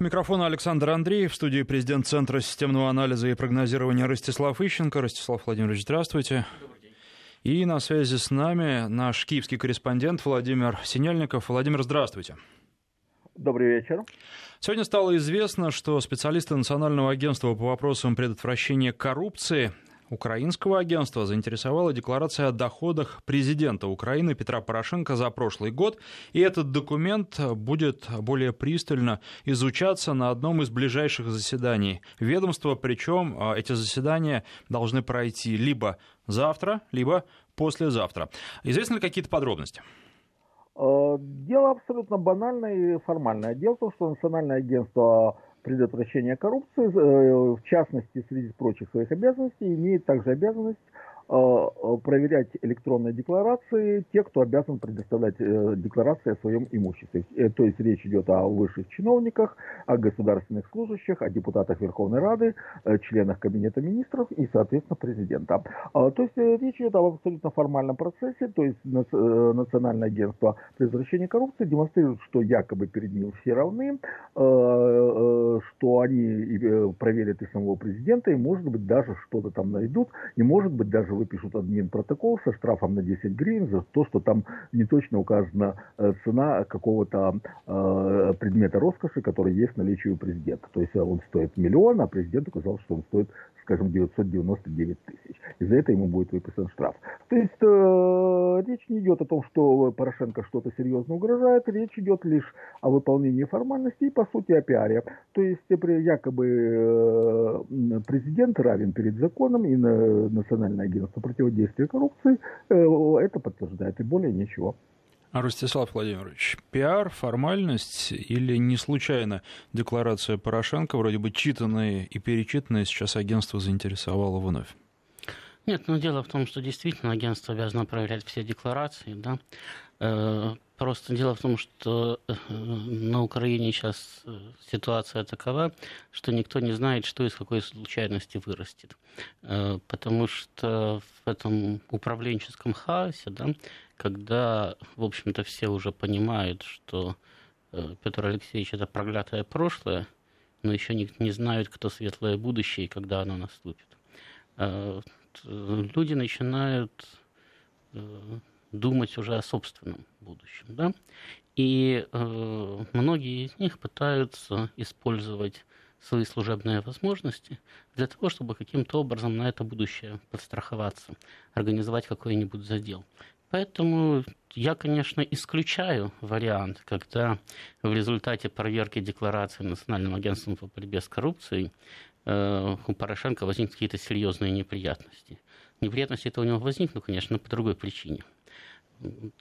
Микрофон Александр Андреев, в студии президент Центра системного анализа и прогнозирования Ростислав Ищенко. Ростислав Владимирович, здравствуйте. И на связи с нами наш киевский корреспондент Владимир Синельников. Владимир, здравствуйте. Добрый вечер. Сегодня стало известно, что специалисты Национального агентства по вопросам предотвращения коррупции украинского агентства заинтересовала декларация о доходах президента Украины Петра Порошенко за прошлый год, и этот документ будет более пристально изучаться на одном из ближайших заседаний ведомства, причем а, эти заседания должны пройти либо завтра, либо послезавтра. Известны ли какие-то подробности? Э, дело абсолютно банальное и формальное. Дело в том, что Национальное агентство предотвращения коррупции, э, в частности, среди прочих своих обязанностей, имеет также обязанность проверять электронные декларации те, кто обязан предоставлять э, декларации о своем имуществе. То есть речь идет о высших чиновниках, о государственных служащих, о депутатах Верховной Рады, членах Кабинета министров и, соответственно, президента. То есть речь идет об абсолютно формальном процессе, то есть Национальное агентство предотвращения коррупции демонстрирует, что якобы перед ним все равны, что они проверят и самого президента, и, может быть, даже что-то там найдут, и, может быть, даже выпишут админ протокол со штрафом на 10 гривен за то, что там не точно указана э, цена какого-то э, предмета роскоши, который есть в наличии у президента. То есть он стоит миллион, а президент указал, что он стоит скажем, 999 тысяч. И за это ему будет выписан штраф. То есть э, речь не идет о том, что Порошенко что-то серьезно угрожает, речь идет лишь о выполнении формальностей и, по сути, о пиаре. То есть якобы э, президент равен перед законом и на, Национальное агентство противодействия коррупции э, это подтверждает, и более ничего. Ростислав Владимирович, пиар, формальность или не случайно декларация Порошенко, вроде бы читанная и перечитанная, сейчас агентство заинтересовало вновь? Нет, но дело в том, что действительно агентство обязано проверять все декларации, да. Э, просто дело в том, что э, на Украине сейчас э, ситуация такова, что никто не знает, что из какой случайности вырастет. Потому что в этом управленческом хаосе, да, когда, в общем-то, все уже понимают, что э, Петр Алексеевич это проклятое прошлое, но еще не, не знают, кто светлое будущее и когда оно наступит. Э, люди начинают э, думать уже о собственном будущем. Да? И многие из них пытаются использовать свои служебные возможности для того, чтобы каким-то образом на это будущее подстраховаться, организовать какой-нибудь задел. Поэтому я, конечно, исключаю вариант, когда в результате проверки декларации Национальным агентством по борьбе с коррупцией э, у Порошенко возникнут какие-то серьезные неприятности. Неприятности это у него возникнут, конечно, но по другой причине.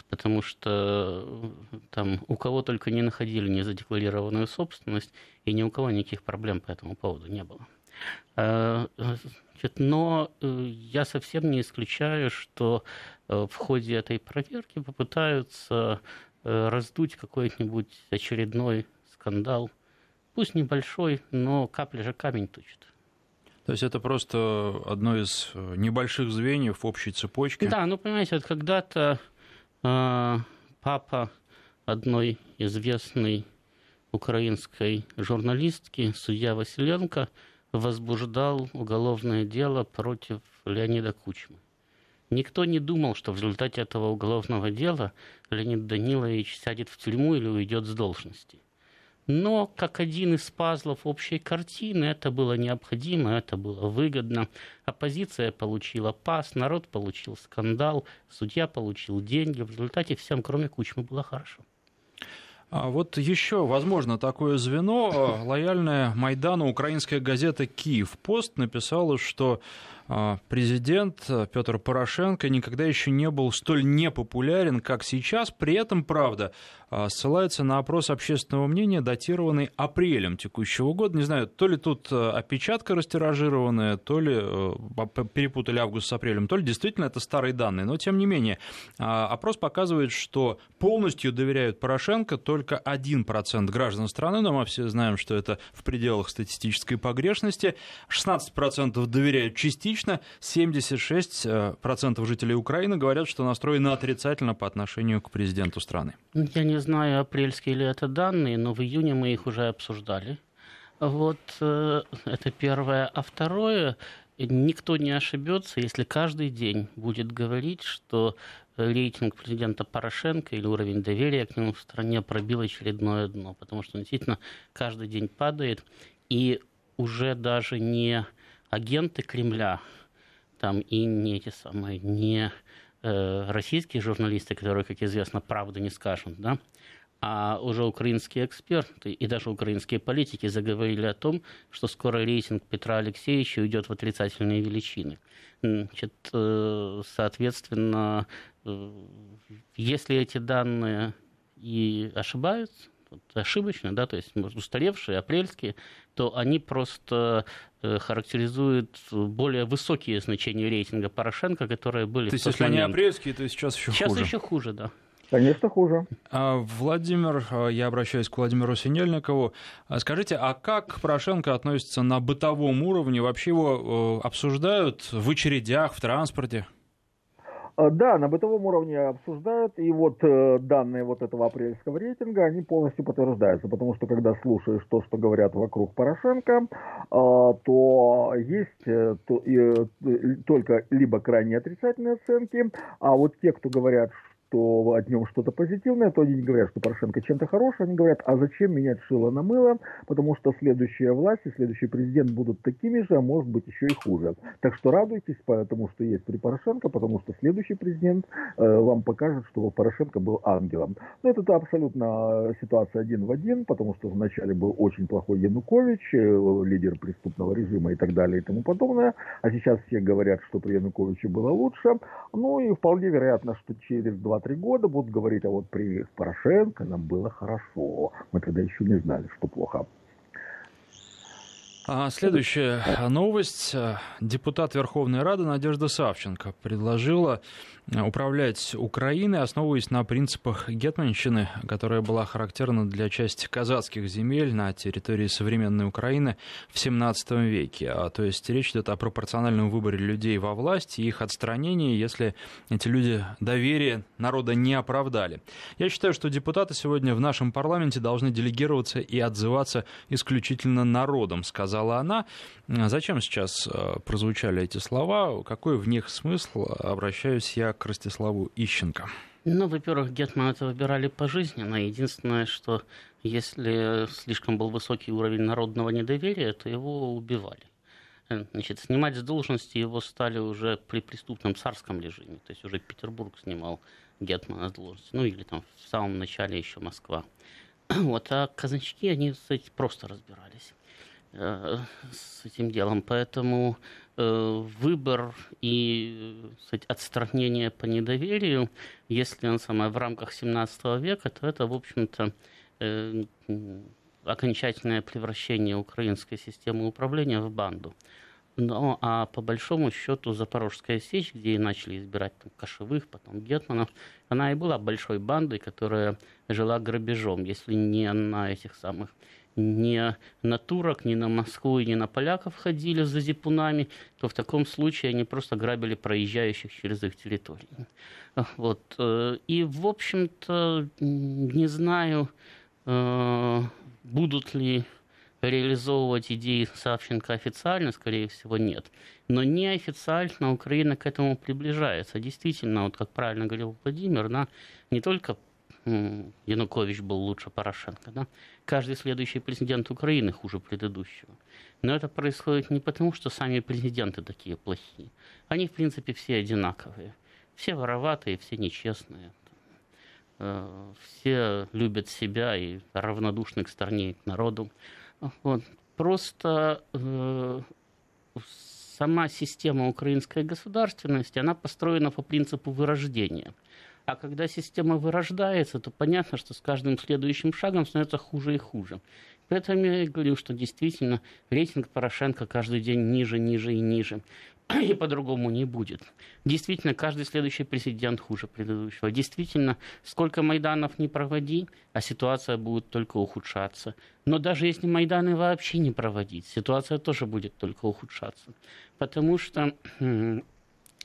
Потому что там у кого только не находили незадекларированную собственность, и ни у кого никаких проблем по этому поводу не было. Э, значит, но э, я совсем не исключаю, что Э, в ходе этой проверки попытаются э, раздуть какой-нибудь очередной скандал. Пусть небольшой, но капля же камень точит. То есть это просто одно из э, небольших звеньев общей цепочки? Да, ну понимаете, вот когда-то э, папа одной известной украинской журналистки, судья Василенко, возбуждал уголовное дело против Леонида Кучмы. Никто не думал, что в результате этого уголовного дела Леонид Данилович сядет в тюрьму или уйдет с должности. Но как один из пазлов общей картины это было необходимо, это было выгодно. Оппозиция получила пас, народ получил скандал, судья получил деньги. В результате всем, кроме Кучмы, было хорошо. А вот еще, возможно, такое звено, лояльная Майдану украинская газета «Киев Пост» написала, что президент э, Петр Порошенко никогда еще не был столь непопулярен, как сейчас. При этом, правда, а, ссылается на опрос общественного мнения, датированный апрелем текущего года. Не знаю, то ли тут э, опечатка растиражированная, то ли э, перепутали август с апрелем, то ли действительно это старые данные. Но, тем не менее, а, опрос показывает, что полностью доверяют Порошенко только 1% граждан страны, но мы все знаем, что это в пределах статистической погрешности. 16% доверяют частично, аналогично 76% жителей Украины говорят, что настроены отрицательно по отношению к президенту страны. Я не знаю, апрельские ли это данные, но в июне мы их уже обсуждали. Вот это первое. А второе, никто не ошибется, если каждый день будет говорить, что рейтинг президента Порошенко или уровень доверия к нему в стране пробил очередное дно, потому что он действительно каждый день падает, и уже даже не агенты Кремля, там и не эти самые, не э, российские журналисты, которые, как известно, правду не скажут, да, а уже украинские эксперты и даже украинские политики заговорили о том, что скоро рейтинг Петра Алексеевича уйдет в отрицательные величины. Значит, э, соответственно, э, если эти данные и ошибаются, ошибочно, да, то есть устаревшие, апрельские, то они просто э, характеризуют более высокие значения рейтинга Порошенко, которые были То есть, если момент. они апрельские, то сейчас еще сейчас хуже. Сейчас еще хуже, да. Конечно, хуже. А, Владимир, а, я обращаюсь к Владимиру Синельникову. А, скажите, а как Порошенко относится на бытовом уровне? Вообще его э, обсуждают в очередях, в транспорте? Да, на бытовом уровне обсуждают, и вот э, данные вот этого апрельского рейтинга, они полностью подтверждаются, потому что когда слушаешь то, что говорят вокруг Порошенко, э, то есть э, то, э, только либо крайне отрицательные оценки, а вот те, кто говорят, что от нем что-то позитивное, то они не говорят, что Порошенко чем-то хороший, они говорят, а зачем менять шило на мыло, потому что следующая власть и следующий президент будут такими же, а может быть еще и хуже. Так что радуйтесь потому что есть при Порошенко, потому что следующий президент э, вам покажет, что Порошенко был ангелом. Но это абсолютно ситуация один в один, потому что вначале был очень плохой Янукович, э, лидер преступного режима и так далее и тому подобное, а сейчас все говорят, что при Януковиче было лучше. Ну и вполне вероятно, что через 20 2-3 года будут говорить, а вот при Порошенко нам было хорошо. Мы тогда еще не знали, что плохо. А следующая новость. Депутат Верховной Рады Надежда Савченко предложила управлять Украиной, основываясь на принципах гетманщины, которая была характерна для части казацких земель на территории современной Украины в XVII веке. А, то есть речь идет о пропорциональном выборе людей во власти и их отстранении, если эти люди доверие народа не оправдали. Я считаю, что депутаты сегодня в нашем парламенте должны делегироваться и отзываться исключительно народом, сказала она. Зачем сейчас э, прозвучали эти слова? Какой в них смысл? Обращаюсь я к Ростиславу Ищенко. Ну, во-первых, Гетман это выбирали пожизненно. Единственное, что если слишком был высокий уровень народного недоверия, то его убивали. Э, значит, снимать с должности его стали уже при преступном царском режиме. То есть уже Петербург снимал Гетмана с должности. Ну, или там в самом начале еще Москва. Вот, а казачки, они, кстати, просто разбирались. Э, с этим делом. Поэтому э, выбор и сказать, отстранение по недоверию, если он самое в рамках 17 века, то это, в общем-то, э, окончательное превращение украинской системы управления в банду. Но, а по большому счету Запорожская сечь, где и начали избирать там, кошевых, потом гетманов, она и была большой бандой, которая жила грабежом, если не на этих самых не на турок, не на Москву и не на поляков ходили за зипунами, то в таком случае они просто грабили проезжающих через их территорию. Вот. Э, и, в общем-то, не знаю, э, будут ли реализовывать идеи Савченко официально, скорее всего, нет. Но неофициально Украина к этому приближается. Действительно, вот как правильно говорил Владимир, да, не только Янукович был лучше Порошенко. Да? Каждый следующий президент Украины хуже предыдущего. Но это происходит не потому, что сами президенты такие плохие. Они, в принципе, все одинаковые. Все вороватые, все нечестные. Э, все любят себя и равнодушны к стране и к народу. Вот. Просто э, сама система украинской государственности, она построена по принципу вырождения – а когда система вырождается, то понятно, что с каждым следующим шагом становится хуже и хуже. Поэтому я и говорю, что действительно рейтинг Порошенко каждый день ниже, ниже и ниже. и по-другому не будет. Действительно, каждый следующий президент хуже предыдущего. Действительно, сколько Майданов не проводи, а ситуация будет только ухудшаться. Но даже если Майданы вообще не проводить, ситуация тоже будет только ухудшаться. Потому что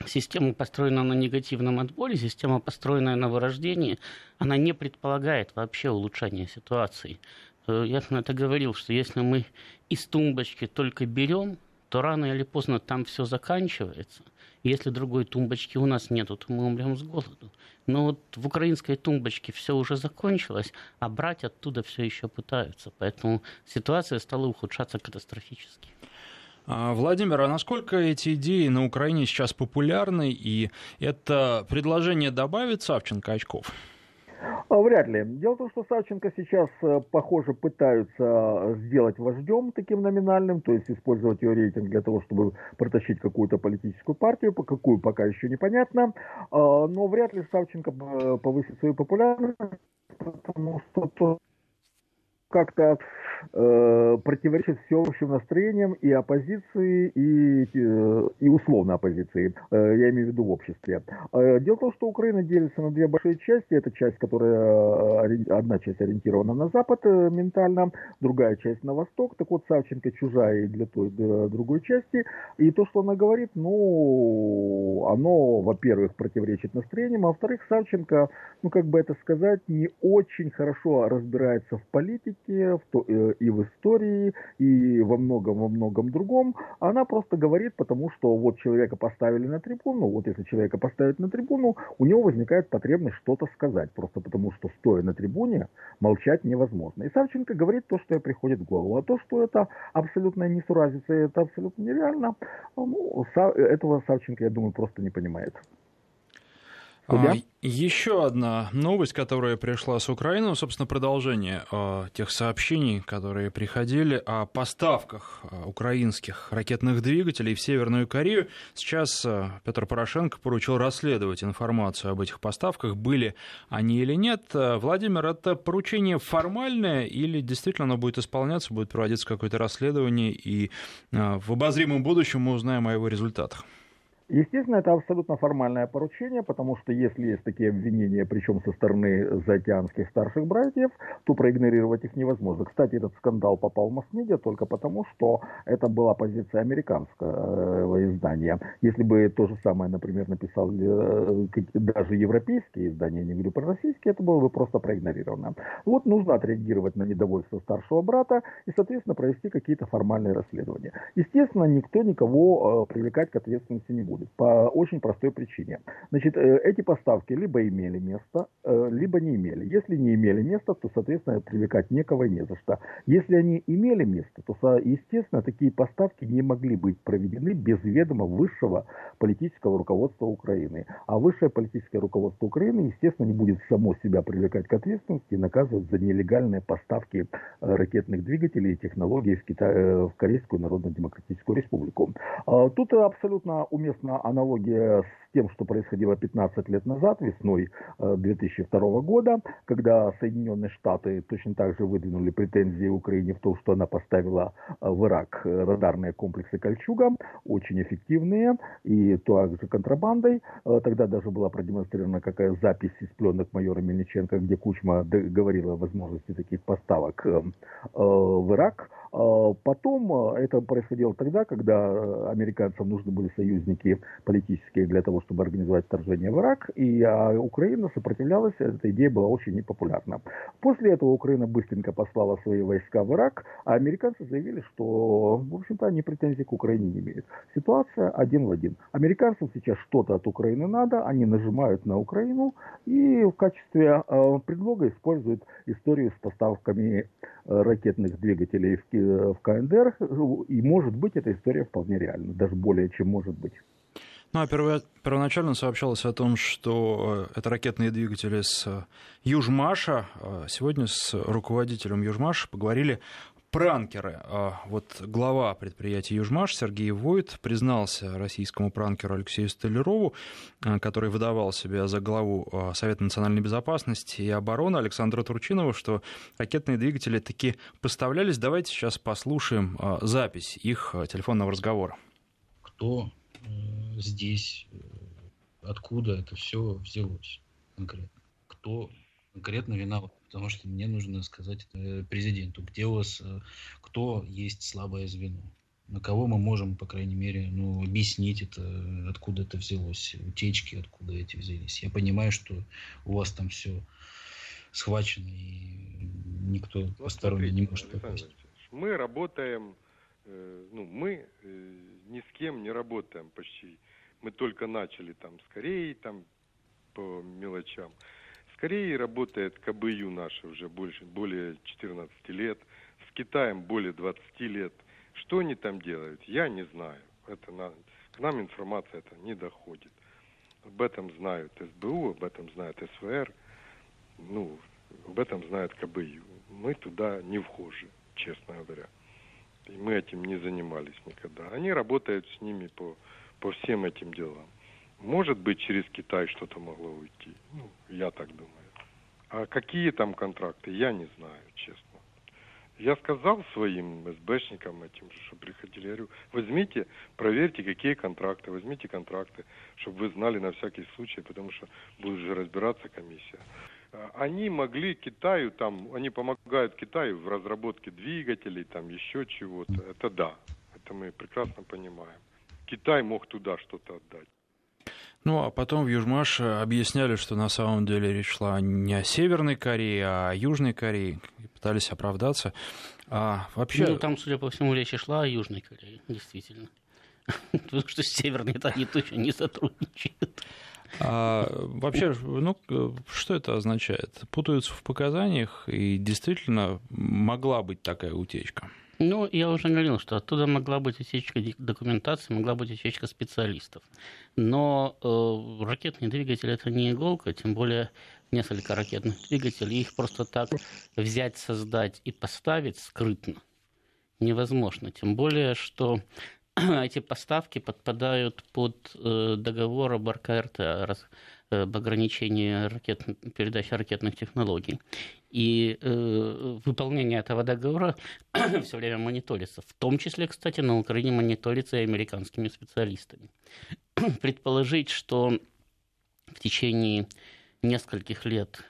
система, построенная на негативном отборе, система, построенная на вырождении, она не предполагает вообще улучшения ситуации. Э, я на это говорил, что если мы из тумбочки только берем, то рано или поздно там все заканчивается. Если другой тумбочки у нас нету, то мы умрем с голоду. Но вот в украинской тумбочке все уже закончилось, а брать оттуда все еще пытаются. Поэтому ситуация стала ухудшаться катастрофически. А, Владимир, а насколько эти идеи на Украине сейчас популярны, и это предложение добавит Савченко очков? А, вряд ли. Дело в том, что Савченко сейчас, э, похоже, пытаются сделать вождем таким номинальным, то есть использовать ее рейтинг для того, чтобы протащить какую-то политическую партию, по какую пока еще непонятно. А, но вряд ли Савченко э, повысит свою популярность, потому что как-то э, противоречит всеобщим настроениям и оппозиции, и, э, и условно оппозиции, э, я имею в виду в обществе. Э, дело в том, что Украина делится на две большие части. Это часть, которая, э, одна часть ориентирована на Запад э, ментально, другая часть на Восток. Так вот, Савченко чужая и для той, для другой части. И то, что она говорит, ну, оно, во-первых, противоречит настроениям, а во-вторых, Савченко, ну, как бы это сказать, не очень хорошо разбирается в политике, в то, э, и в истории, и во многом, во многом другом. Она просто говорит, потому что вот человека поставили на трибуну, вот если человека поставить на трибуну, у него возникает потребность что-то сказать, просто потому что стоя на трибуне молчать невозможно. И Савченко говорит то, что ей приходит в голову. А то, что это абсолютная несуразица, это абсолютно нереально, ну, этого Савченко, я думаю, просто не понимает. А, еще одна новость, которая пришла с Украины, ну, собственно, продолжение э, тех сообщений, которые приходили о поставках э, украинских ракетных двигателей в Северную Корею. Сейчас э, Петр Порошенко поручил расследовать информацию об этих поставках, были они или нет. Владимир, это поручение формальное или действительно оно будет исполняться, будет проводиться какое-то расследование, и в обозримом будущем мы узнаем о его результатах? Естественно, это абсолютно формальное поручение, потому что если есть такие обвинения, причем со стороны заокеанских старших братьев, то проигнорировать их невозможно. Кстати, этот скандал попал в масс-медиа только потому, что это была позиция американского издания. Если бы то же самое, например, написал э, даже европейские издания, не говорю про российские, это было бы просто проигнорировано. Вот нужно отреагировать на недовольство старшего брата и, соответственно, провести какие-то формальные расследования. Естественно, никто никого э, привлекать к ответственности не будет будет по очень простой причине. Значит, э, эти поставки либо имели место, э, либо не имели. Если не имели места, то, соответственно, привлекать некого не за что. Если они имели место, то, естественно, такие поставки не могли быть проведены без ведома высшего политического руководства Украины. А высшее политическое руководство Украины, естественно, не будет само себя привлекать к ответственности и наказывать за нелегальные поставки э, ракетных двигателей и технологий в, Китай, в Корейскую Народно-Демократическую Республику. А тут абсолютно уместно конечно, аналогия с тем, что происходило 15 лет назад, весной 2002 э, года, когда Соединенные Штаты точно так же выдвинули претензии Украине в том, что она поставила э, в Ирак радарные комплексы «Кольчуга», очень эффективные, и также контрабандой. Э, тогда даже была продемонстрирована какая запись из пленок майора Мельниченко, где Кучма говорила о возможности таких поставок в Ирак. Потом это происходило тогда, когда американцам нужны были союзники политические для того, чтобы организовать вторжение в Ирак, и а Украина сопротивлялась, эта идея была очень непопулярна. После этого Украина быстренько послала свои войска в Ирак, а американцы заявили, что, в общем-то, они претензий к Украине не имеют. Ситуация один в один. Американцам сейчас что-то от Украины надо, они нажимают на Украину и в качестве э, предлога используют историю с поставками э, ракетных двигателей в, в КНДР, и может быть эта история вполне реальна, даже более чем может быть. Ну, а первоначально сообщалось о том, что э, это ракетные двигатели с э, Южмаша. А сегодня с руководителем Южмаша поговорили пранкеры. А вот глава предприятия «Южмаш» Сергей Войт признался российскому пранкеру Алексею Столярову, э, который выдавал себя за главу Совета национальной безопасности и обороны Александра Турчинова, что ракетные двигатели таки поставлялись. Давайте сейчас послушаем запись их телефонного разговора. Кто здесь, откуда это все взялось конкретно. Кто конкретно виноват? Потому что мне нужно сказать президенту, где у вас, кто есть слабое звено на кого мы можем, по крайней мере, ну, объяснить это, откуда это взялось, утечки, откуда эти взялись. Я понимаю, что у вас там все схвачено, и никто ну, посторонний не может попасть. Мы работаем, э, ну, мы э, ни с кем не работаем почти. Мы только начали там с Кореей, там по мелочам. С Кореей работает КБЮ наша уже больше, более 14 лет. С Китаем более 20 лет – что они там делают, я не знаю. Это на, к нам информация это не доходит. Об этом знают СБУ, об этом знает СВР, ну, об этом знает КБЮ. Мы туда не вхожи, честно говоря. И мы этим не занимались никогда. Они работают с ними по, по всем этим делам. Может быть, через Китай что-то могло уйти. Ну, я так думаю. А какие там контракты, я не знаю, честно. Я сказал своим СБшникам этим, что приходили, я говорю, возьмите, проверьте, какие контракты, возьмите контракты, чтобы вы знали на всякий случай, потому что будет же разбираться комиссия. А, они могли Китаю, там, они помогают Китаю в разработке двигателей, там еще чего-то. Это да, это мы прекрасно понимаем. Китай мог туда что-то отдать. Ну, а потом в Южмаш объясняли, что на самом деле речь шла не о Северной Корее, а о Южной Корее. И пытались оправдаться. А вообще... Ну, там, судя по всему, речь шла о Южной Корее, действительно. Потому что с Северной-то они точно не сотрудничают. А, вообще, ну, что это означает? Путаются в показаниях, и действительно могла быть такая утечка. Ну, я уже говорил, что оттуда могла быть утечка документации, могла быть утечка специалистов. Но э, ракетный двигатель это не иголка, тем более несколько ракетных двигателей, их просто так взять, создать и поставить скрытно невозможно. Тем более, что эти поставки подпадают под э, договор об РКРТ, об ограничении ракет, передачи ракетных технологий. И э, выполнение этого договора все время мониторится. В том числе, кстати, на Украине мониторится и американскими специалистами. Предположить, что в течение нескольких лет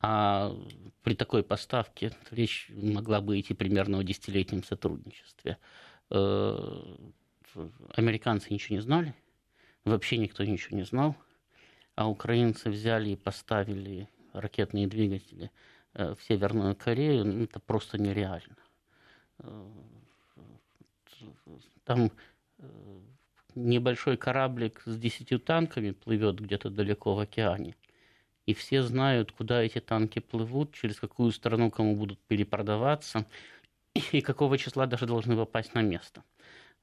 а при такой поставке речь могла бы идти примерно о десятилетнем сотрудничестве. Э, американцы ничего не знали, вообще никто ничего не знал, а украинцы взяли и поставили ракетные двигатели э, в Северную Корею, ну, это просто нереально. Э, там небольшой кораблик с десятью танками плывет где-то далеко в океане. И все знают, куда эти танки плывут, через какую страну кому будут перепродаваться, и какого числа даже должны попасть на место.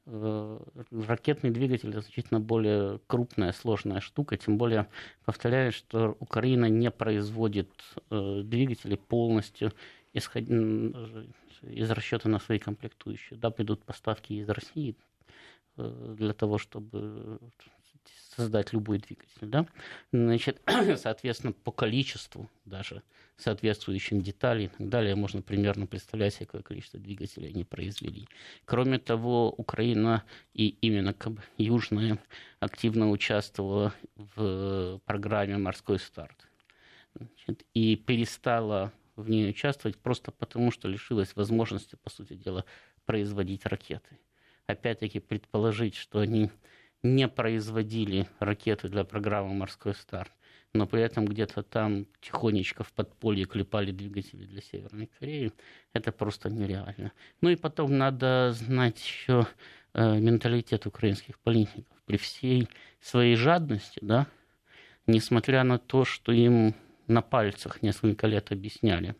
Э, ракетный двигатель значительно более крупная, сложная штука, тем более, повторяю, что Украина не производит э, двигатели полностью исход... из расчета на свои комплектующие. Да, придут поставки из России э, для того, чтобы создать любой двигатель. Да? Значит, соответственно, по количеству даже соответствующим деталей и так далее можно примерно представлять, какое количество двигателей они произвели. Кроме того, Украина и именно Южная активно участвовала в программе «Морской старт». Значит, и перестала в ней участвовать просто потому, что лишилась возможности, по сути дела, производить ракеты. Опять-таки предположить, что они не производили ракеты для программы «Морской старт», но при этом где-то там тихонечко в подполье клепали двигатели для Северной Кореи, это просто нереально. Ну и потом надо знать еще э, менталитет украинских политиков. При всей своей жадности, да, несмотря на то, что им на пальцах несколько лет объясняли,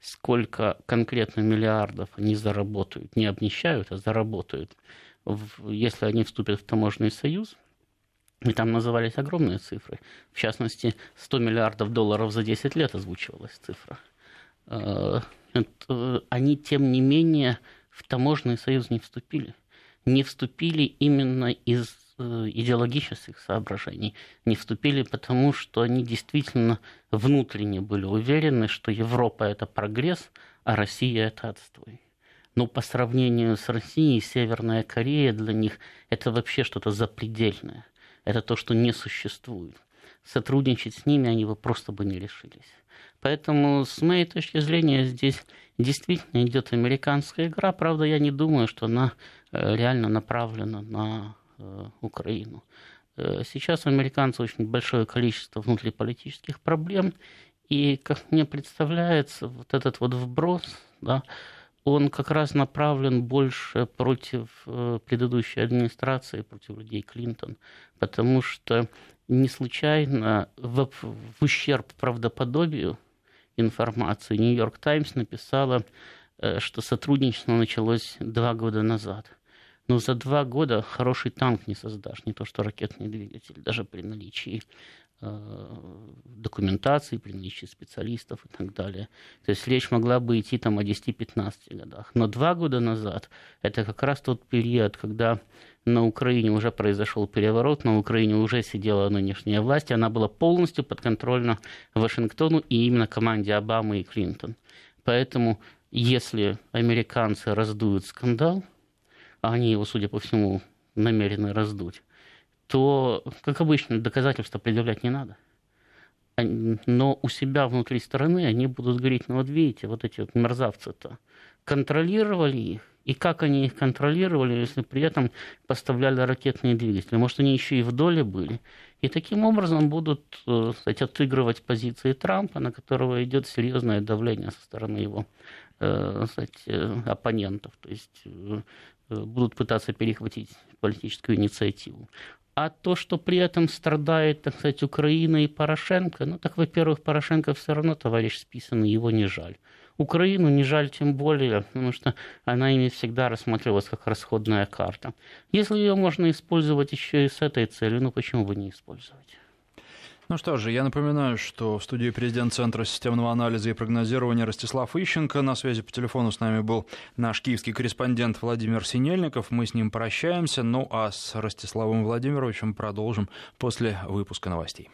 сколько конкретно миллиардов они заработают, не обнищают, а заработают – если они вступят в таможенный союз, и там назывались огромные цифры. В частности, 100 миллиардов долларов за 10 лет озвучивалась цифра. Э, они, тем не менее, в таможенный союз не вступили. Не вступили именно из э, идеологических соображений. Не вступили потому, что они действительно внутренне были уверены, что Европа – это прогресс, а Россия – это отстой. Но по сравнению с Россией, Северная Корея для них это вообще что-то запредельное. Это то, что не существует. Сотрудничать с ними они бы просто бы не решились. Поэтому, с моей точки зрения, здесь действительно идет американская игра. Правда, я не думаю, что она э, реально направлена на э, Украину. Э, сейчас у американцев очень большое количество внутриполитических проблем, и, как мне представляется, вот этот вот вброс, да, он как раз направлен больше против предыдущей администрации, против людей Клинтон, потому что не случайно в, в ущерб правдоподобию информации Нью-Йорк Таймс написала, э, что сотрудничество началось два года назад. Но за два года хороший танк не создашь, не то что ракетный двигатель, даже при наличии э, документации, при наличии специалистов и так далее. То есть речь могла бы идти там о 10-15 годах. Но два года назад это как раз тот период, когда на Украине уже произошел переворот, на Украине уже сидела нынешняя власть, и она была полностью подконтрольна Вашингтону и именно команде Обамы и Клинтон. Поэтому, если американцы раздуют скандал, а они его, судя по всему, намерены раздуть, то, как обычно, доказательства предъявлять не надо. Но у себя внутри страны они будут говорить, ну вот видите, вот эти вот мерзавцы-то контролировали их, и как они их контролировали, если при этом поставляли ракетные двигатели? Может, они еще и в доле были? И таким образом будут э, кстати, отыгрывать позиции Трампа, на которого идет серьезное давление со стороны его э, кстати, э, оппонентов. То есть будут пытаться перехватить политическую инициативу. А то, что при этом страдает, так сказать, Украина и Порошенко, ну так, во-первых, Порошенко все равно товарищ списанный, его не жаль. Украину не жаль тем более, потому что она ими всегда рассматривалась как расходная карта. Если ее можно использовать еще и с этой целью, ну почему бы не использовать? Ну что же, я напоминаю, что в студии президент Центра системного анализа и прогнозирования Ростислав Ищенко. На связи по телефону с нами был наш киевский корреспондент Владимир Синельников. Мы с ним прощаемся. Ну а с Ростиславом Владимировичем продолжим после выпуска новостей.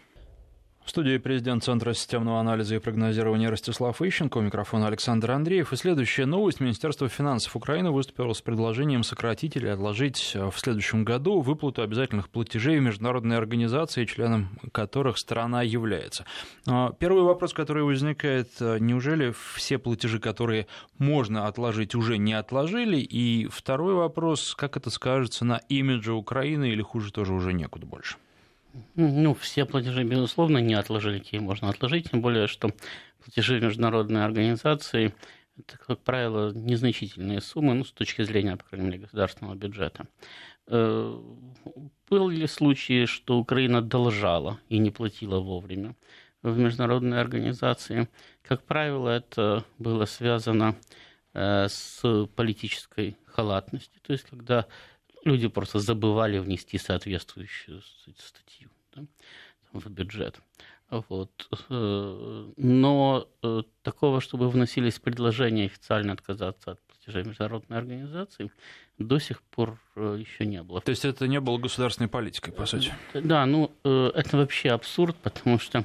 В студии президент Центра системного анализа и прогнозирования Ростислав Ищенко, у микрофона Александр Андреев. И следующая новость. Министерство финансов Украины выступило с предложением сократить или отложить э, в следующем году выплату обязательных платежей в международные организации, членом которых страна является. А, первый вопрос, который возникает, э, неужели все платежи, которые можно отложить, уже не отложили? И второй вопрос, как это скажется на имидже Украины или хуже тоже уже некуда больше? Ну, все платежи, безусловно, не отложили, какие можно отложить, тем более, что платежи международной организации это, как правило, незначительные суммы, ну, с точки зрения, по крайней мере, государственного бюджета. Э, были случаи, что Украина должала и не платила вовремя в международные организации. Как правило, это было связано э, с политической халатностью, то есть когда люди просто забывали внести соответствующую статью да, в бюджет. Вот. Э, но э, такого, чтобы вносились предложения официально отказаться от платежей международной организации, до сих пор э, еще не было. То есть это не было государственной политикой, по сути? Да, ну это вообще абсурд, потому что,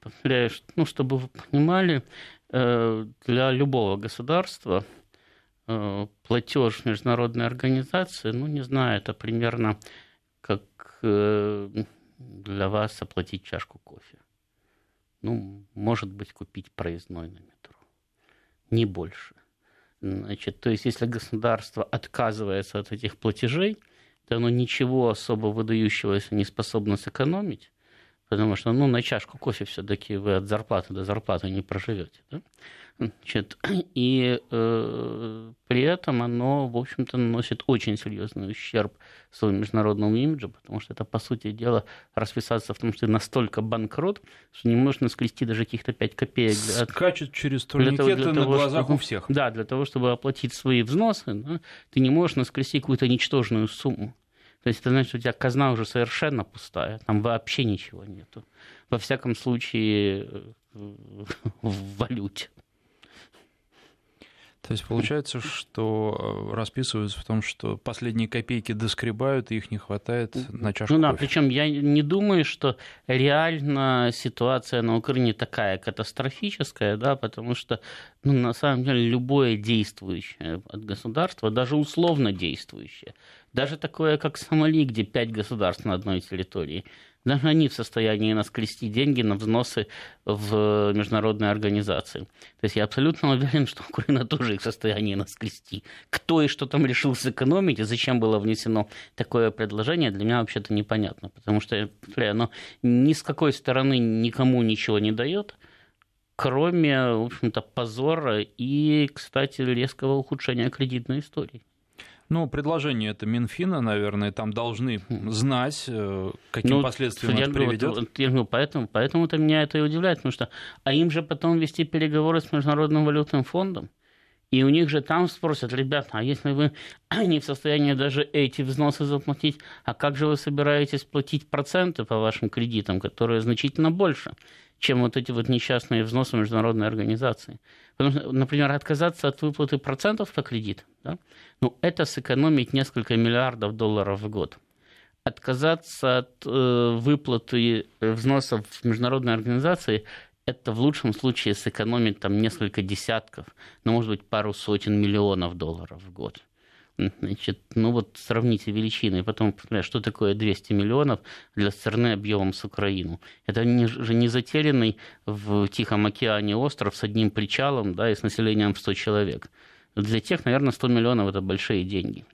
повторяю, ну, чтобы вы понимали, для любого государства платеж международной организации, ну, не знаю, это примерно как э, для вас оплатить чашку кофе. Ну, может быть, купить проездной на метро. Не больше. Значит, то есть, если государство отказывается от этих платежей, то оно ничего особо выдающегося не способно сэкономить, потому что, ну, на чашку кофе все-таки вы от зарплаты до зарплаты не проживете. Да? Значит, и э, при этом оно, в общем-то, наносит очень серьезный ущерб своему международному имиджу, потому что это, по сути дела, расписаться в том, что ты настолько банкрот, что не можно скрести даже каких-то 5 копеек. Для, Скачут через турникеты для того, для на того, глазах чтобы, у всех. Да, для того, чтобы оплатить свои взносы, да, ты не можешь наскрести какую-то ничтожную сумму. То есть это значит, что у тебя казна уже совершенно пустая, там вообще ничего нету. Во всяком случае, э, в валюте. То есть получается, что э, расписываются в том, что последние копейки доскребают, и их не хватает на чашку Ну да, кофе. причем я не думаю, что реально ситуация на Украине такая катастрофическая, да, потому что ну, на самом деле любое действующее от государства, даже условно действующее, даже такое, как Сомали, где пять государств на одной территории, даже они в состоянии наскрести деньги на взносы в международные организации. То есть я абсолютно уверен, что Украина тоже их в состоянии наскрести. Кто и что там решил сэкономить, и зачем было внесено такое предложение, для меня вообще-то непонятно. Потому что оно ни с какой стороны никому ничего не дает, кроме, в общем-то, позора и, кстати, резкого ухудшения кредитной истории. Ну, предложение это Минфина, наверное, там должны знать, э, каким ну, последствиям это приведет. Вот, я говорю, поэтому, поэтому это меня это и удивляет, потому что, а им же потом вести переговоры с Международным валютным фондом, и у них же там спросят, ребята, а если вы не в состоянии даже эти взносы заплатить, а как же вы собираетесь платить проценты по вашим кредитам, которые значительно больше? Чем вот эти вот несчастные взносы международной организации. Потому что, например, отказаться от выплаты процентов по кредит, да, ну, это сэкономить несколько миллиардов долларов в год. Отказаться от э, выплаты взносов в международной организации это в лучшем случае сэкономить там несколько десятков, ну, может быть, пару сотен миллионов долларов в год. Значит, ну вот сравните величины, и потом, что такое 200 миллионов для страны объемом с Украину. Это же не затерянный в Тихом океане остров с одним причалом да, и с населением в 100 человек. Для тех, наверное, 100 миллионов – это большие деньги.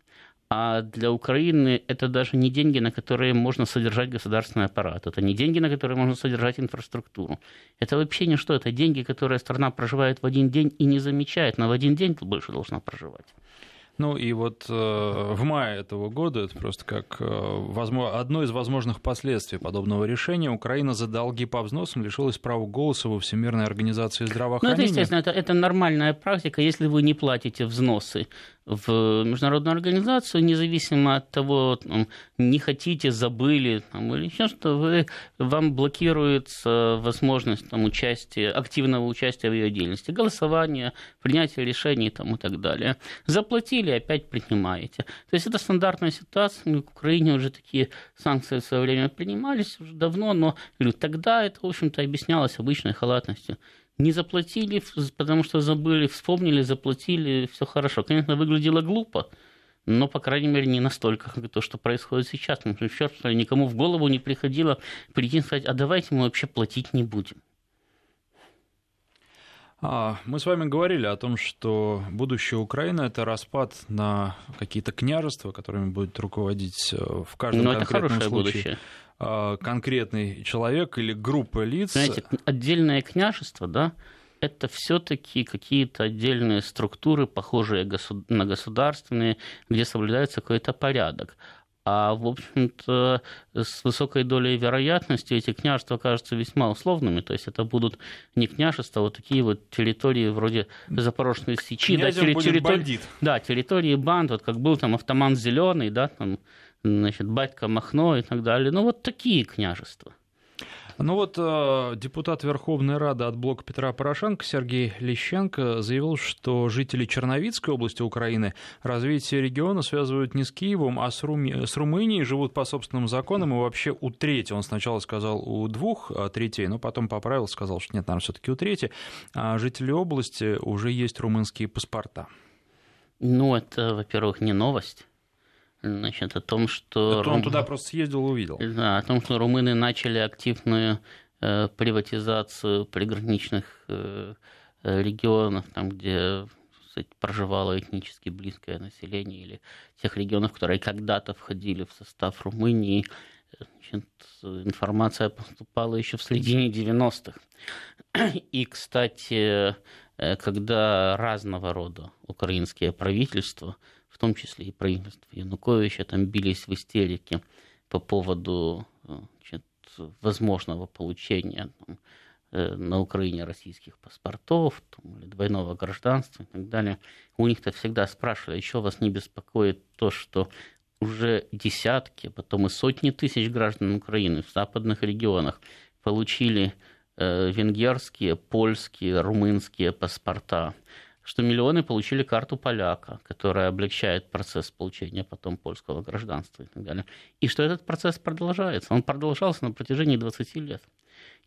А для Украины это даже не деньги, на которые можно содержать государственный аппарат. Это не деньги, на которые можно содержать инфраструктуру. Это вообще ничто. Это деньги, которые страна проживает в один день и не замечает, но в один день больше должна проживать. Ну и вот э, в мае этого года, это просто как э, возможно, одно из возможных последствий подобного решения, Украина за долги по взносам лишилась права голоса во Всемирной организации здравоохранения. Ну это естественно, это, это нормальная практика. Если вы не платите взносы в международную организацию, независимо от того, там, не хотите, забыли там, или еще что, вы, вам блокируется возможность там, участия, активного участия в ее деятельности, голосования, принятия решений там, и так далее. Заплатили, опять принимаете. То есть это стандартная ситуация, в Украине уже такие санкции в свое время принимались уже давно, но говорю, тогда это, в общем-то, объяснялось обычной халатностью не заплатили, потому что забыли, вспомнили, заплатили, все хорошо. Конечно, выглядело глупо, но, по крайней мере, не настолько, как то, что происходит сейчас. Потому что, черт, никому в голову не приходило прийти и сказать, а давайте мы вообще платить не будем. А, мы с вами говорили о том, что будущее Украины – это распад на какие-то княжества, которыми будет руководить э, в каждом Но конкретном это случае. Будущее. А, конкретный человек или группа лиц. Знаете, отдельное княжество, да, это все-таки какие-то отдельные структуры, похожие на государственные, где соблюдается какой-то порядок. А, в общем-то, с высокой долей вероятности эти княжества окажутся весьма условными. То есть это будут не княжества, а вот такие вот территории вроде Запорожской Сечи. да, терри- территории, да, территории банд, вот как был там автоман зеленый, да, там значит, батька Махно и так далее. Ну, вот такие княжества. Ну вот э, депутат Верховной Рады от блока Петра Порошенко Сергей Лещенко заявил, что жители Черновицкой области Украины развитие региона связывают не с Киевом, а с, Руми... с Румынией, живут по собственным законам и вообще у трети. Он сначала сказал у двух а, третей, но потом поправил, сказал, что нет, наверное, все-таки у трети. А жители области уже есть румынские паспорта. Ну, это, во-первых, не новость значит, о том, что... Это он туда просто съездил и увидел. Да, о том, что румыны начали активную э, приватизацию приграничных э, регионов, там, где кстати, проживало этнически близкое население, или тех регионов, которые когда-то входили в состав Румынии. Значит, информация поступала еще в середине 90-х. И, кстати, э, когда разного рода украинские правительства в том числе и правительство Януковича, там бились в истерике по поводу значит, возможного получения там, э, на Украине российских паспортов там, или двойного гражданства и так далее. У них-то всегда спрашивали, еще вас не беспокоит то, что уже десятки, потом и сотни тысяч граждан Украины в западных регионах получили э, венгерские, польские, румынские паспорта что миллионы получили карту поляка, которая облегчает процесс получения потом польского гражданства и так далее. И что этот процесс продолжается. Он продолжался на протяжении 20 лет.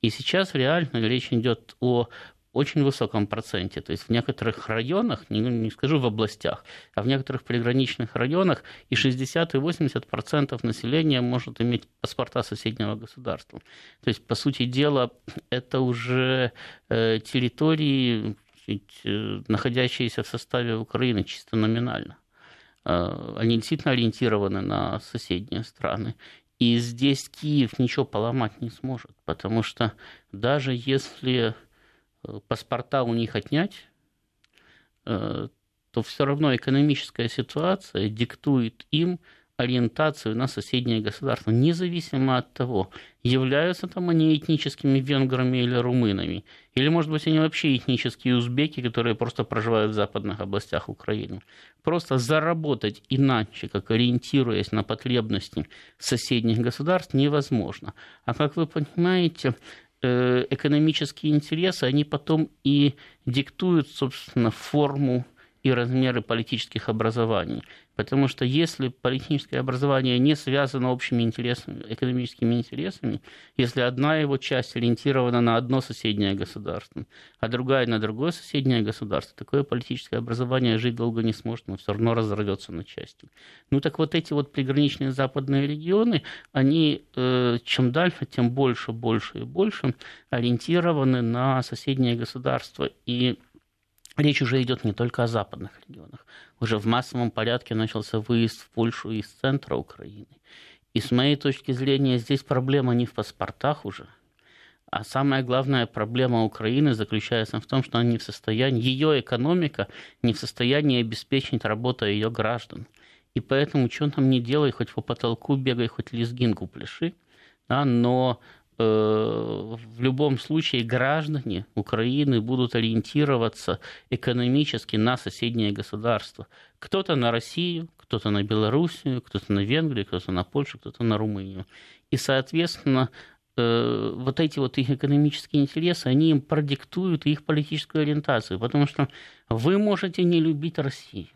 И сейчас реально речь идет о очень высоком проценте. То есть в некоторых районах, не, не скажу в областях, а в некоторых приграничных районах и 60, и 80 процентов населения может иметь паспорта соседнего государства. То есть, по сути дела, это уже э, территории, э, находящиеся в составе Украины чисто номинально. Э, они действительно ориентированы на соседние страны. И здесь Киев ничего поломать не сможет, потому что даже если Э, паспорта у них отнять, то все равно экономическая ситуация диктует им ориентацию на соседнее государство, независимо от того, являются там они этническими венграми или румынами, или, может быть, они вообще этнические узбеки, которые просто проживают в западных областях Украины. Просто заработать иначе, как ориентируясь на потребности соседних государств, невозможно. А как вы понимаете, Э, экономические интересы, они потом и диктуют, собственно, форму и размеры политических образований. Потому что если политическое образование не связано общими интересами, экономическими интересами, если одна его часть ориентирована на одно соседнее государство, а другая на другое соседнее государство, такое политическое образование жить долго не сможет, но все равно разорвется на части. Ну так вот эти вот приграничные западные регионы, они э, чем дальше, тем больше, больше и больше ориентированы на соседнее государство. И Речь уже идет не только о западных регионах. Уже в массовом порядке начался выезд в Польшу из центра Украины. И с моей точки зрения здесь проблема не в паспортах уже, а самая главная проблема Украины заключается в том, что она не в состоянии, ее экономика не в состоянии обеспечить работу ее граждан. И поэтому, что нам не делай, хоть по потолку бегай, хоть лезгинку пляши, да, но в любом случае граждане Украины будут ориентироваться экономически на соседние государства. Кто-то на Россию, кто-то на Белоруссию, кто-то на Венгрию, кто-то на Польшу, кто-то на Румынию. И, соответственно, э, вот эти вот их экономические интересы, они им продиктуют их политическую ориентацию, потому что вы можете не любить Россию?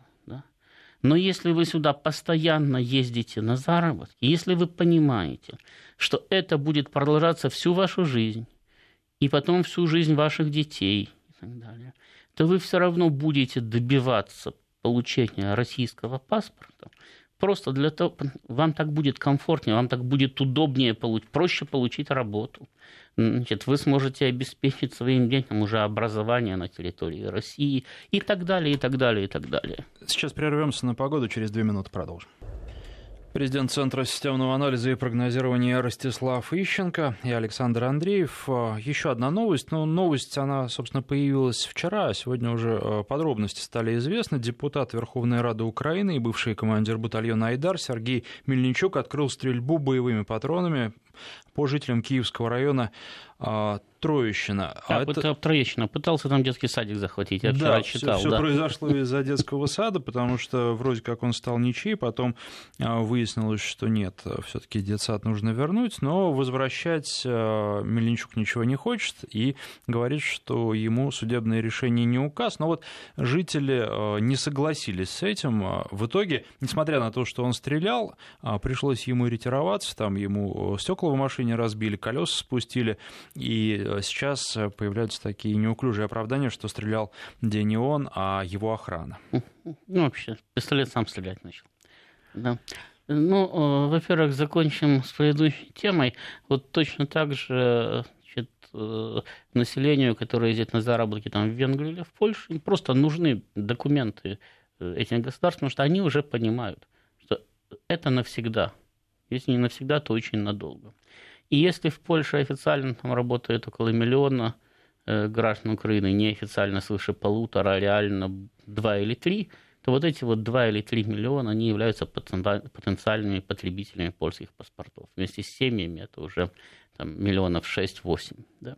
Но если вы сюда постоянно ездите на заработки, если вы понимаете, что это будет продолжаться всю вашу жизнь, и потом всю жизнь ваших детей и так далее, то вы все равно будете добиваться получения российского паспорта, просто для того, вам так будет комфортнее, вам так будет удобнее, проще получить работу. Значит, вы сможете обеспечить своим детям уже образование на территории России и так далее, и так далее, и так далее. Сейчас прервемся на погоду, через две минуты продолжим. Президент Центра системного анализа и прогнозирования Ростислав Ищенко и Александр Андреев. А, еще одна новость. Ну, новость, она, собственно, появилась вчера, а сегодня уже а, подробности стали известны. Депутат Верховной Рады Украины и бывший командир батальона «Айдар» Сергей Мельничук открыл стрельбу боевыми патронами по жителям Киевского района а, Троещина. А, а это... Троещина. Пытался там детский садик захватить, я вчера да, читал. Все, да, все произошло из-за детского сада, потому что вроде как он стал ничьей, потом а, выяснилось, что нет, все-таки детсад нужно вернуть, но возвращать а, Мельничук ничего не хочет и говорит, что ему судебное решение не указ. Но вот жители не согласились с этим. В итоге, несмотря на то, что он стрелял, пришлось ему ретироваться, там ему стекла в машине разбили, колеса спустили, и э, сейчас э, появляются такие неуклюжие оправдания, что стрелял где не он, а его охрана. Ну, вообще, пистолет сам стрелять начал. Да. Ну, э, во-первых, закончим с предыдущей темой. Вот точно так же значит, населению, которое едет на заработки там, в Венгрии или в Польше, им просто нужны документы этих государств, потому что они уже понимают, что это навсегда. Если не навсегда, то очень надолго. И если в Польше официально там работает около миллиона э, граждан Украины, неофициально свыше полутора, а реально два или три, то вот эти вот два или три миллиона, они являются потенциальными потребителями польских паспортов. Вместе с семьями это уже там, миллионов шесть-восемь. Да?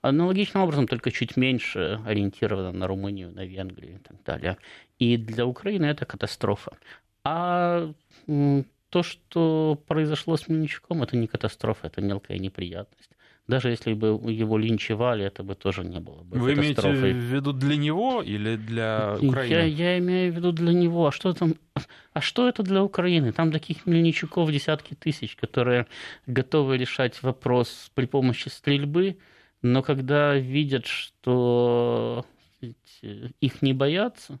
Аналогичным образом, только чуть меньше ориентировано на Румынию, на Венгрию и так далее. И для Украины это катастрофа. А то, что произошло с Мельничуком, это не катастрофа, это мелкая неприятность. Даже если бы его линчевали, это бы тоже не было бы Вы имеете в виду для него или для Украины? Я, я имею в виду для него. А что там? А что это для Украины? Там таких Мельничуков десятки тысяч, которые готовы решать вопрос при помощи стрельбы, но когда видят, что их не боятся,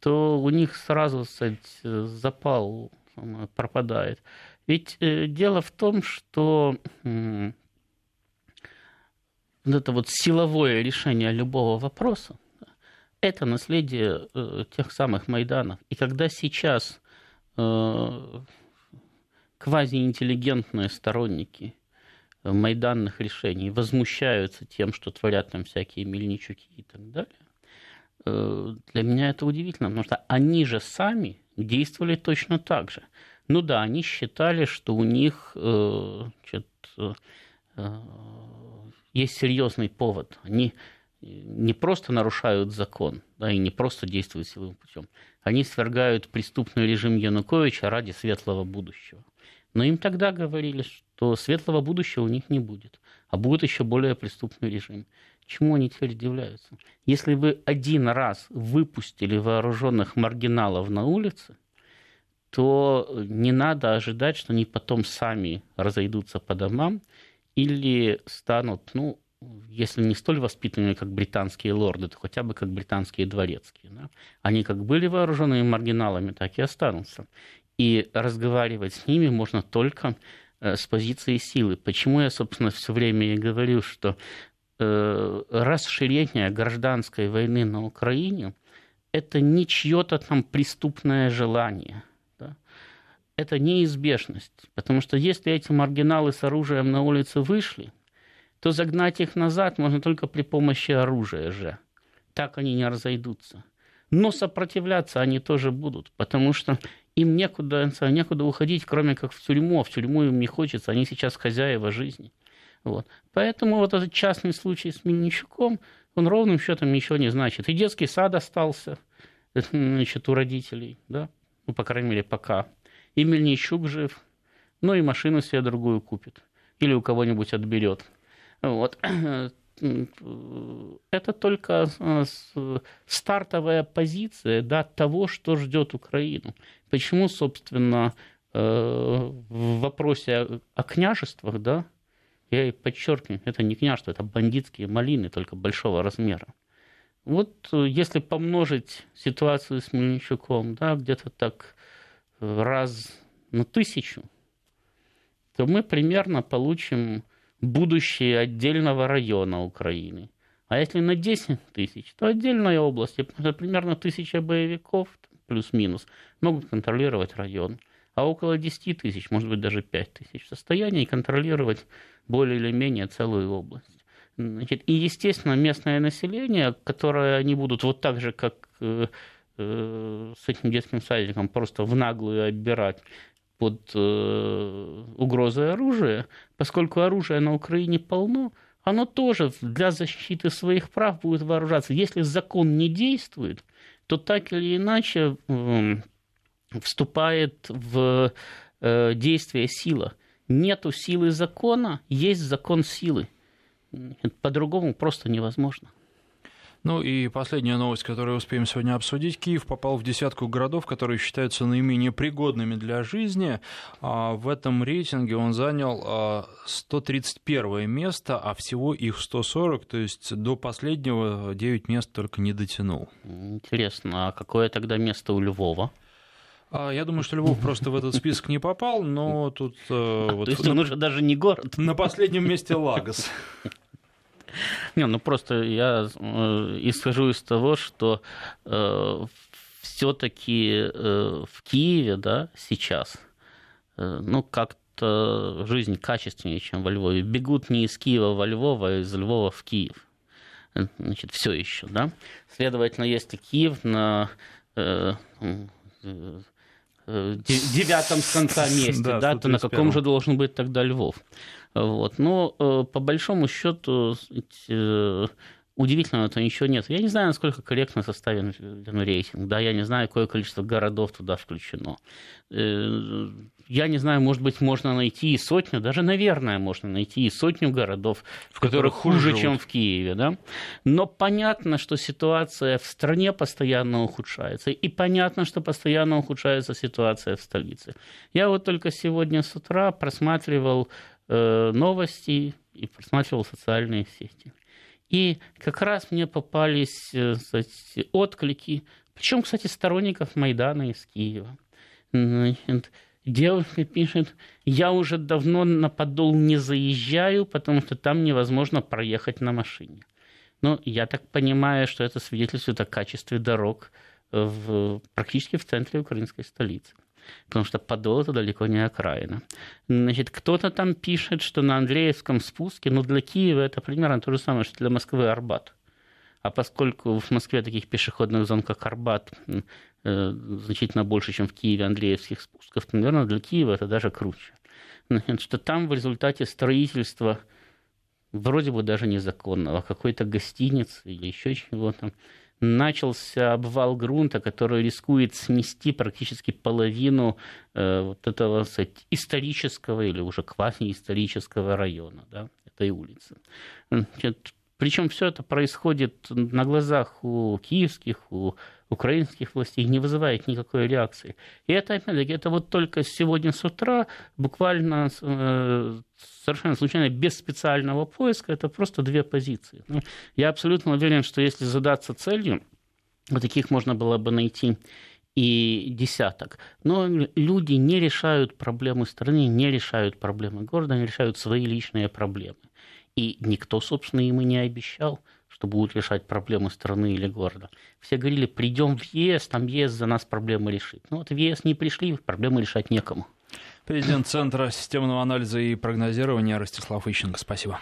то у них сразу сказать, запал пропадает. Ведь э, дело в том, что вот это вот силовое решение любого вопроса, это наследие э, тех самых Майданов. И когда сейчас э, квазиинтеллигентные сторонники майданных решений возмущаются тем, что творят там всякие мельничуки и так далее, для меня это удивительно, потому что они же сами действовали точно так же. Ну да, они считали, что у них э, э, есть серьезный повод. Они не просто нарушают закон, да, и не просто действуют силовым путем. Они свергают преступный режим Януковича ради светлого будущего. Но им тогда говорили, что светлого будущего у них не будет, а будет еще более преступный режим. Чему они теперь удивляются? Если вы один раз выпустили вооруженных маргиналов на улицы, то не надо ожидать, что они потом сами разойдутся по домам или станут, ну, если не столь воспитанными, как британские лорды, то хотя бы как британские дворецкие. Да? Они как были вооруженными маргиналами, так и останутся. И разговаривать с ними можно только э, с позиции силы. Почему я, собственно, все время и говорю, что расширение гражданской войны на Украине – это не чье-то там преступное желание. Да? Это неизбежность. Потому что если эти маргиналы с оружием на улице вышли, то загнать их назад можно только при помощи оружия же. Так они не разойдутся. Но сопротивляться они тоже будут, потому что им некуда, некуда уходить, кроме как в тюрьму, а в тюрьму им не хочется, они сейчас хозяева жизни. Вот. Поэтому вот этот частный случай с Мельничуком, он ровным счетом ничего не значит. И детский сад остался значит, у родителей, да? ну, по крайней мере, пока. И Мельничук жив, ну и машину себе другую купит. Или у кого-нибудь отберет. Вот. Это только э, стартовая позиция да, того, что ждет Украину. Почему, собственно, э, в вопросе о княжествах, да, я и подчеркиваю, это не княжество, это бандитские малины, только большого размера. Вот э, если помножить ситуацию с Мельничуком, да, где-то так раз на тысячу, то мы примерно получим будущее отдельного района Украины. А если на 10 тысяч, то отдельная область, примерно тысяча боевиков, плюс-минус, могут контролировать район. А около 10 тысяч, может быть, даже 5 тысяч в состоянии контролировать более или менее целую область. Значит, и, естественно, местное население, которое они будут вот так же, как э, э, с этим детским садиком, просто в наглую отбирать под э, угрозой оружия, поскольку оружия на Украине полно, оно тоже для защиты своих прав будет вооружаться. Если закон не действует, то так или иначе э, вступает в э, действие сила. Нету силы закона, есть закон силы. По-другому просто невозможно. Ну и последняя новость, которую успеем сегодня обсудить. Киев попал в десятку городов, которые считаются наименее пригодными для жизни. А в этом рейтинге он занял 131 а, место, а всего их 140, то есть до последнего 9 мест только не дотянул. Интересно, а какое тогда место у Львова? А, я думаю, что Львов просто в этот список не попал, но тут... А, вот, то есть он на, уже даже не город? На последнем месте Лагос. Не, ну просто я э, исхожу из того, что э, все-таки э, в Киеве, да, сейчас, э, ну, как-то жизнь качественнее, чем во Львове. Бегут не из Киева во Львов, а из Львова в Киев. Значит, все еще, да. Следовательно, если Киев на э, э девятом с конца месте, да, да то на каком же должен быть тогда Львов? Вот. Но э, по большому счету э, удивительного-то ничего нет. Я не знаю, насколько корректно составлен рейтинг, да, я не знаю, какое количество городов туда включено. Э, я не знаю, может быть, можно найти и сотню, даже, наверное, можно найти и сотню городов, в которых хуже, живут. чем в Киеве, да. Но понятно, что ситуация в стране постоянно ухудшается, и понятно, что постоянно ухудшается ситуация в столице. Я вот только сегодня с утра просматривал э, новости и просматривал социальные сети. И как раз мне попались кстати, э, отклики, причем, кстати, сторонников Майдана из Киева. Значит, девушка пишет, я уже давно на Подол не заезжаю, потому что там невозможно проехать на машине. Но я так понимаю, что это свидетельствует о качестве дорог в, практически в центре украинской столицы потому что Подол это далеко не окраина. Значит, кто-то там пишет, что на Андреевском спуске, ну, для Киева это примерно то же самое, что для Москвы Арбат. А поскольку в Москве таких пешеходных зон, как Арбат, э, значительно больше, чем в Киеве Андреевских спусков, то, наверное, для Киева это даже круче. Значит, что там в результате строительства вроде бы даже незаконного, какой-то гостиницы или еще чего-то, начался обвал грунта, который рискует снести практически половину э, вот этого сказать, исторического или уже квазиисторического района, да, этой улицы. Причем все это происходит на глазах у киевских, у украинских властей, не вызывает никакой реакции. И это, опять-таки, это вот только сегодня с утра, буквально э, совершенно случайно, без специального поиска, это просто две позиции. Ну, я абсолютно уверен, что если задаться целью, вот таких можно было бы найти и десяток. Но люди не решают проблемы страны, не решают проблемы города, они решают свои личные проблемы. И никто, собственно, им и не обещал, что будут решать проблемы страны или города. Все говорили, придем в ЕС, там ЕС за нас проблемы решит. Ну вот в ЕС не пришли, проблемы решать некому. Президент Центра системного анализа и прогнозирования Ростислав Ищенко. Спасибо.